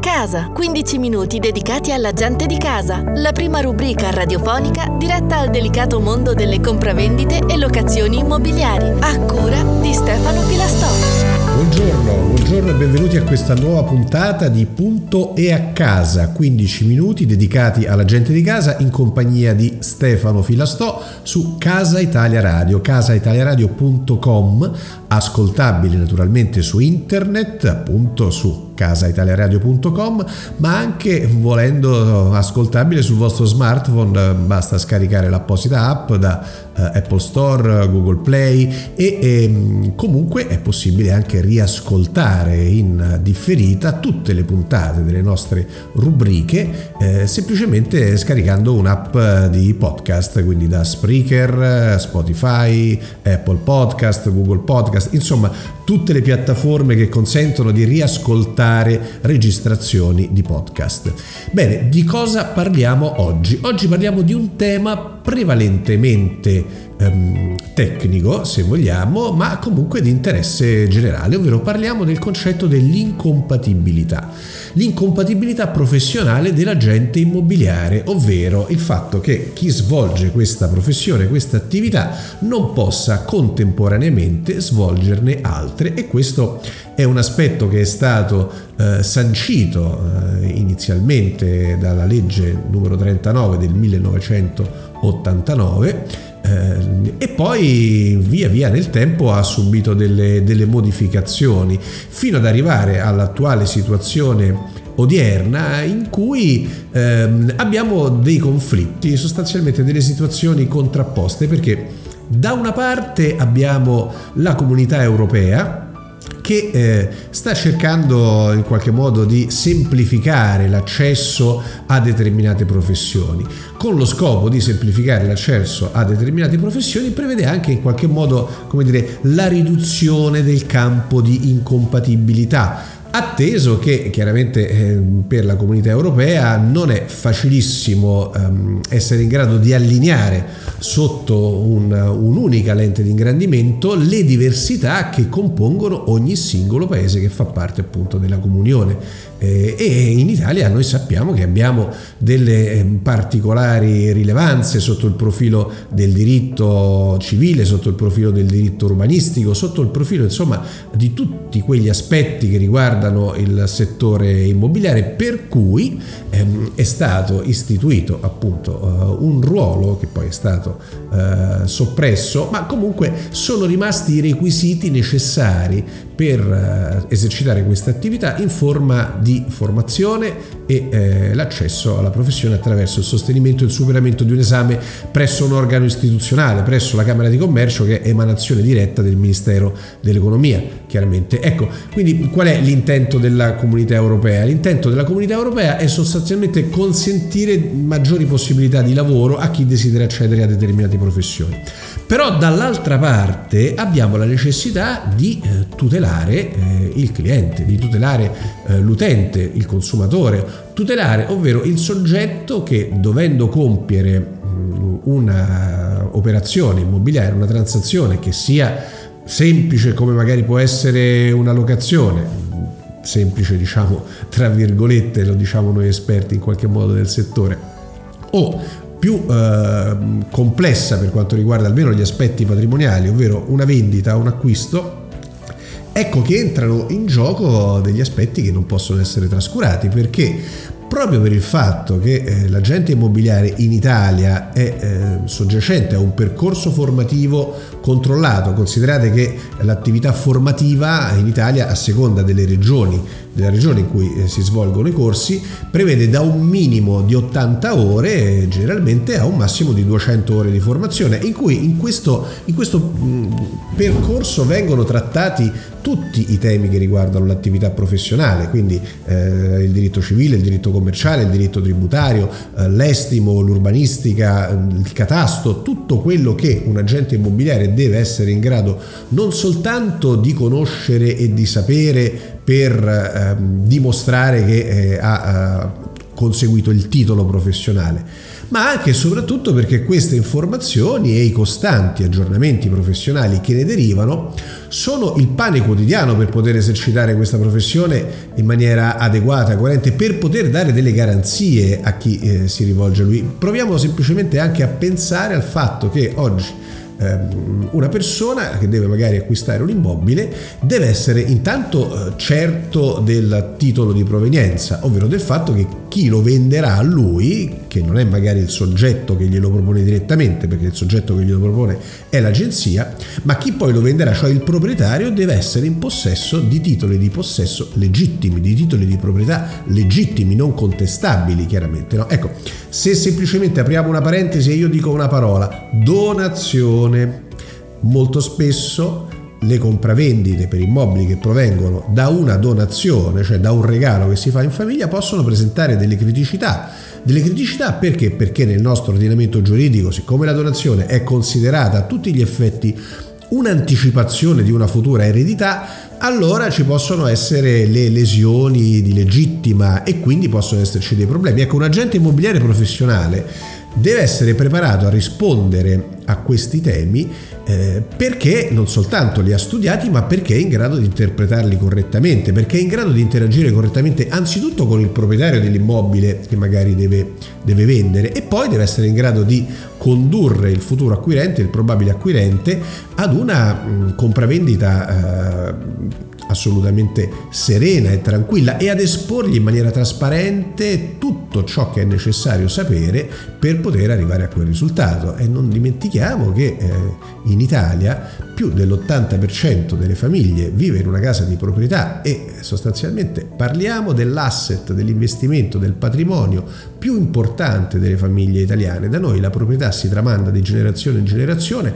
casa, 15 minuti dedicati alla gente di casa, la prima rubrica radiofonica diretta al delicato mondo delle compravendite e locazioni immobiliari, a cura di Stefano Pilastò. Buongiorno, buongiorno e benvenuti a questa nuova puntata di Punto e a casa, 15 minuti dedicati alla gente di casa in compagnia di Stefano Filastò su Casa Italia Radio, casaitaliaradio.com, ascoltabile naturalmente su internet, appunto su casaitaliaradio.com, ma anche volendo ascoltabile sul vostro smartphone basta scaricare l'apposita app da uh, Apple Store, Google Play e, e, comunque è possibile anche riascoltare in differita tutte le puntate delle nostre rubriche eh, semplicemente scaricando un'app di podcast, quindi da Spreaker, Spotify, Apple Podcast, Google Podcast, insomma tutte le piattaforme che consentono di riascoltare registrazioni di podcast. Bene, di cosa parliamo oggi? Oggi parliamo di un tema prevalentemente ehm, tecnico, se vogliamo, ma comunque di interesse generale, ovvero parliamo del concetto dell'incompatibilità. L'incompatibilità professionale dell'agente immobiliare, ovvero il fatto che chi svolge questa professione, questa attività, non possa contemporaneamente svolgerne altre e questo è un aspetto che è stato eh, sancito eh, inizialmente dalla legge numero 39 del 1989 eh, e poi via via nel tempo ha subito delle, delle modificazioni fino ad arrivare all'attuale situazione odierna in cui ehm, abbiamo dei conflitti, sostanzialmente delle situazioni contrapposte perché da una parte abbiamo la comunità europea che eh, sta cercando in qualche modo di semplificare l'accesso a determinate professioni. Con lo scopo di semplificare l'accesso a determinate professioni prevede anche in qualche modo, come dire, la riduzione del campo di incompatibilità atteso che chiaramente eh, per la comunità europea non è facilissimo ehm, essere in grado di allineare sotto un, un'unica lente di ingrandimento le diversità che compongono ogni singolo paese che fa parte appunto della comunione. Eh, e in Italia noi sappiamo che abbiamo delle eh, particolari rilevanze sotto il profilo del diritto civile, sotto il profilo del diritto urbanistico, sotto il profilo insomma di tutti quegli aspetti che riguardano il settore immobiliare per cui ehm, è stato istituito appunto uh, un ruolo che poi è stato uh, soppresso ma comunque sono rimasti i requisiti necessari per uh, esercitare questa attività in forma di formazione e eh, l'accesso alla professione attraverso il sostenimento e il superamento di un esame presso un organo istituzionale, presso la Camera di Commercio che è emanazione diretta del Ministero dell'Economia, chiaramente. Ecco, quindi qual è l'intento della comunità europea? L'intento della comunità europea è sostanzialmente consentire maggiori possibilità di lavoro a chi desidera accedere a determinate professioni. Però dall'altra parte abbiamo la necessità di eh, tutelare eh, il cliente, di tutelare eh, l'utente, il consumatore, tutelare, ovvero il soggetto che dovendo compiere mm, una operazione immobiliare, una transazione che sia semplice come magari può essere una locazione, semplice diciamo tra virgolette, lo diciamo noi esperti in qualche modo del settore, o più eh, complessa per quanto riguarda almeno gli aspetti patrimoniali, ovvero una vendita, un acquisto, ecco che entrano in gioco degli aspetti che non possono essere trascurati perché proprio per il fatto che eh, l'agente immobiliare in Italia è eh, soggiacente a un percorso formativo controllato, considerate che l'attività formativa in Italia a seconda delle regioni della regione in cui eh, si svolgono i corsi prevede da un minimo di 80 ore generalmente a un massimo di 200 ore di formazione in cui in questo, in questo mh, percorso vengono trattati tutti i temi che riguardano l'attività professionale, quindi eh, il diritto civile, il diritto commerciale, il diritto tributario, eh, l'estimo, l'urbanistica, il catasto, tutto quello che un agente immobiliare deve essere in grado non soltanto di conoscere e di sapere per ehm, dimostrare che eh, ha, ha conseguito il titolo professionale, ma anche e soprattutto perché queste informazioni e i costanti aggiornamenti professionali che ne derivano sono il pane quotidiano per poter esercitare questa professione in maniera adeguata, coerente, per poter dare delle garanzie a chi eh, si rivolge a lui. Proviamo semplicemente anche a pensare al fatto che oggi una persona che deve magari acquistare un immobile deve essere intanto eh, certo del titolo di provenienza, ovvero del fatto che chi lo venderà a lui, che non è magari il soggetto che glielo propone direttamente, perché il soggetto che glielo propone è l'agenzia, ma chi poi lo venderà, cioè il proprietario, deve essere in possesso di titoli di possesso legittimi, di titoli di proprietà legittimi, non contestabili chiaramente. No? Ecco, se semplicemente apriamo una parentesi e io dico una parola, donazione, molto spesso le compravendite per immobili che provengono da una donazione, cioè da un regalo che si fa in famiglia, possono presentare delle criticità. Delle criticità perché? Perché nel nostro ordinamento giuridico, siccome la donazione è considerata a tutti gli effetti un'anticipazione di una futura eredità, allora ci possono essere le lesioni di legittima e quindi possono esserci dei problemi. Ecco, un agente immobiliare professionale deve essere preparato a rispondere a questi temi eh, perché non soltanto li ha studiati ma perché è in grado di interpretarli correttamente, perché è in grado di interagire correttamente anzitutto con il proprietario dell'immobile che magari deve, deve vendere e poi deve essere in grado di condurre il futuro acquirente, il probabile acquirente ad una mh, compravendita eh, assolutamente serena e tranquilla e ad esporgli in maniera trasparente tutto ciò che è necessario sapere per poter arrivare a quel risultato. E non dimentichiamo che eh, in Italia più dell'80% delle famiglie vive in una casa di proprietà e sostanzialmente parliamo dell'asset, dell'investimento, del patrimonio più importante delle famiglie italiane. Da noi la proprietà si tramanda di generazione in generazione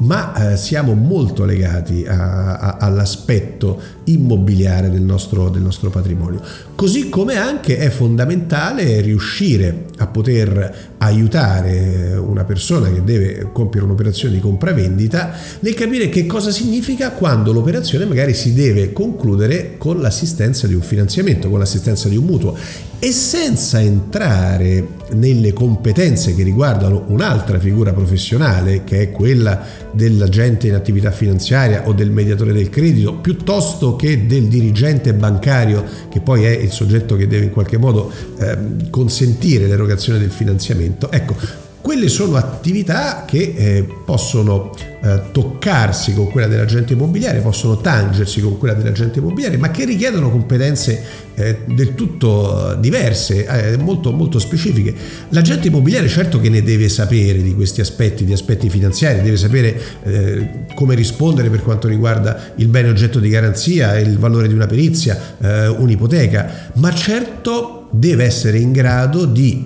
ma eh, siamo molto legati a, a, all'aspetto immobiliare del nostro, del nostro, patrimonio. Così come anche è fondamentale riuscire a poter aiutare una persona che deve compiere un'operazione di compravendita nel capire che cosa significa quando l'operazione magari si deve concludere con l'assistenza di un finanziamento, con l'assistenza di un mutuo e senza entrare nelle competenze che riguardano un'altra figura professionale che è quella dell'agente in attività finanziaria o del mediatore del credito piuttosto che del dirigente bancario che poi è il soggetto che deve in qualche modo eh, consentire l'erogazione del finanziamento ecco quelle sono attività che eh, possono eh, toccarsi con quella dell'agente immobiliare, possono tangersi con quella dell'agente immobiliare, ma che richiedono competenze eh, del tutto diverse, eh, molto, molto specifiche. L'agente immobiliare certo che ne deve sapere di questi aspetti, di aspetti finanziari, deve sapere eh, come rispondere per quanto riguarda il bene oggetto di garanzia, il valore di una perizia, eh, un'ipoteca, ma certo deve essere in grado di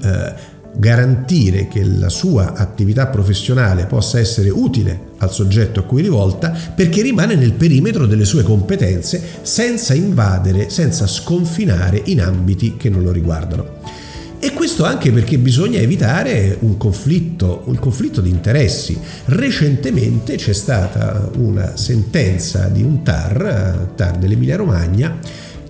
garantire che la sua attività professionale possa essere utile al soggetto a cui rivolta perché rimane nel perimetro delle sue competenze senza invadere, senza sconfinare in ambiti che non lo riguardano. E questo anche perché bisogna evitare un conflitto, un conflitto di interessi. Recentemente c'è stata una sentenza di un TAR, TAR dell'Emilia Romagna,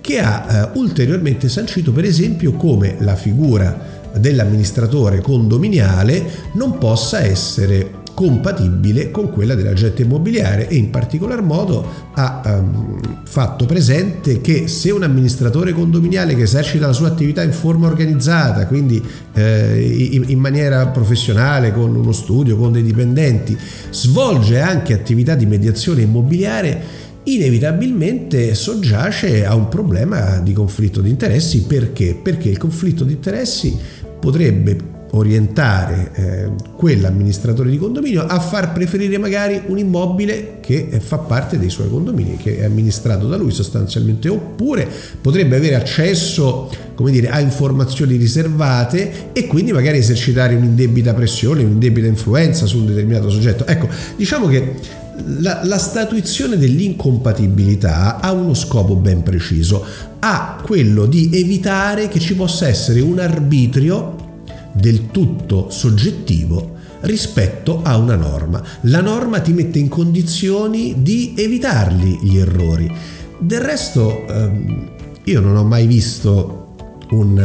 che ha uh, ulteriormente sancito per esempio come la figura dell'amministratore condominiale non possa essere compatibile con quella dell'agente immobiliare e in particolar modo ha um, fatto presente che se un amministratore condominiale che esercita la sua attività in forma organizzata, quindi eh, in, in maniera professionale, con uno studio, con dei dipendenti, svolge anche attività di mediazione immobiliare, inevitabilmente soggiace a un problema di conflitto di interessi perché? Perché il conflitto di interessi potrebbe orientare eh, quell'amministratore di condominio a far preferire magari un immobile che fa parte dei suoi condomini, che è amministrato da lui sostanzialmente, oppure potrebbe avere accesso come dire, a informazioni riservate e quindi magari esercitare un'indebita pressione, un'indebita influenza su un determinato soggetto. Ecco, diciamo che la, la, statuizione dell'incompatibilità ha uno scopo ben preciso, ha quello di evitare che ci possa essere un arbitrio del tutto soggettivo rispetto a una norma. La norma ti mette in condizioni di evitarli gli errori. Del resto ehm, io non ho mai visto un,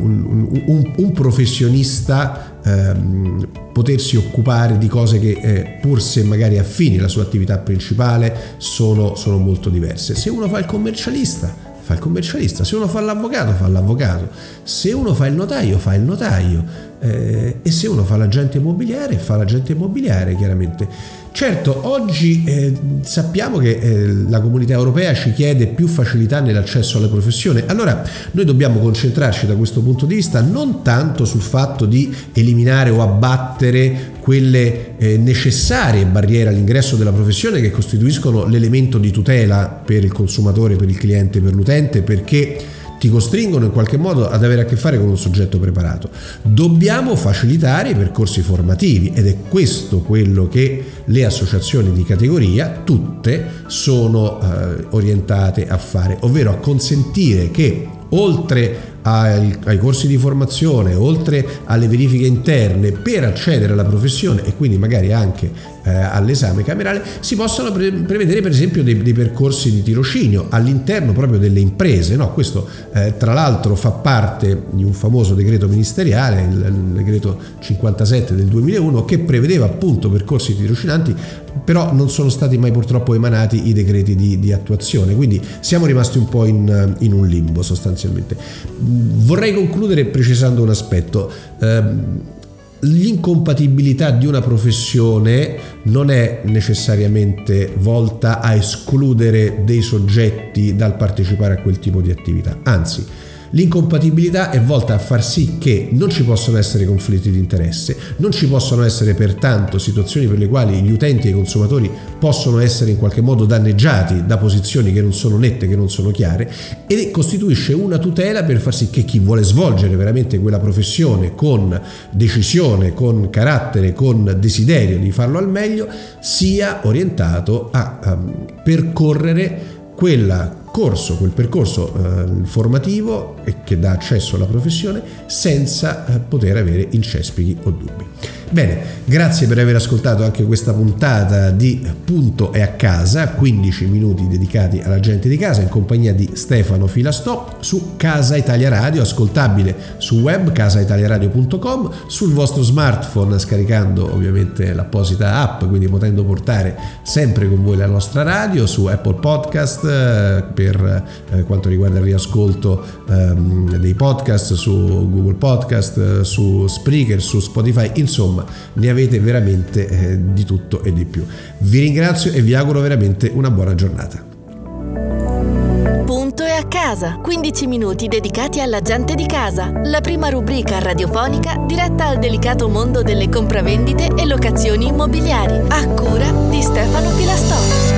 un, un, un professionista ehm, potersi occupare di cose che eh, pur se magari affini alla sua attività principale sono, sono molto diverse. Se uno fa il commercialista, fa il commercialista, se uno fa l'avvocato fa l'avvocato, se uno fa il notaio fa il notaio eh, e se uno fa l'agente immobiliare fa l'agente immobiliare chiaramente. Certo, oggi eh, sappiamo che eh, la comunità europea ci chiede più facilità nell'accesso alle professioni, allora noi dobbiamo concentrarci da questo punto di vista non tanto sul fatto di eliminare o abbattere quelle eh, necessarie barriere all'ingresso della professione che costituiscono l'elemento di tutela per il consumatore, per il cliente, per l'utente, perché ti costringono in qualche modo ad avere a che fare con un soggetto preparato. Dobbiamo facilitare i percorsi formativi ed è questo quello che le associazioni di categoria, tutte, sono eh, orientate a fare, ovvero a consentire che oltre ai, ai, corsi di formazione, oltre alle verifiche interne per accedere alla professione e quindi magari anche eh, all'esame camerale, si possono pre- prevedere per esempio dei, dei, percorsi di tirocinio all'interno proprio delle imprese. No? Questo eh, tra l'altro fa parte di un famoso decreto ministeriale, il, il decreto 57 del 2001, che prevedeva appunto percorsi tirocinanti, però non sono stati mai purtroppo emanati i decreti di, di attuazione, quindi siamo rimasti un po' in, in un limbo sostanzialmente. Vorrei concludere precisando un aspetto. Eh, l'incompatibilità di una professione non è necessariamente volta a escludere dei soggetti dal partecipare a quel tipo di attività, anzi L'incompatibilità è volta a far sì che non ci possano essere conflitti di interesse, non ci possono essere pertanto situazioni per le quali gli utenti e i consumatori possono essere in qualche modo danneggiati da posizioni che non sono nette, che non sono chiare e costituisce una tutela per far sì che chi vuole svolgere veramente quella professione con decisione, con carattere, con desiderio di farlo al meglio, sia orientato a, a percorrere quella corso, quel percorso eh, formativo che dà accesso alla professione senza eh, poter avere incespichi o dubbi. Bene, grazie per aver ascoltato anche questa puntata di Punto e a casa, 15 minuti dedicati alla gente di casa in compagnia di Stefano Filastò su Casa Italia Radio, ascoltabile su web casaitaliaradio.com, sul vostro smartphone scaricando ovviamente l'apposita app, quindi potendo portare sempre con voi la nostra radio, su Apple Podcast eh, per eh, quanto riguarda il riascolto ehm, dei podcast, su Google Podcast, eh, su Spreaker, su Spotify, insomma insomma ne avete veramente eh, di tutto e di più. Vi ringrazio e vi auguro veramente una buona giornata. Punto e a casa, 15 minuti dedicati alla gente di casa, la prima rubrica radiofonica diretta al delicato mondo delle compravendite e locazioni immobiliari, a cura di Stefano Pilastò.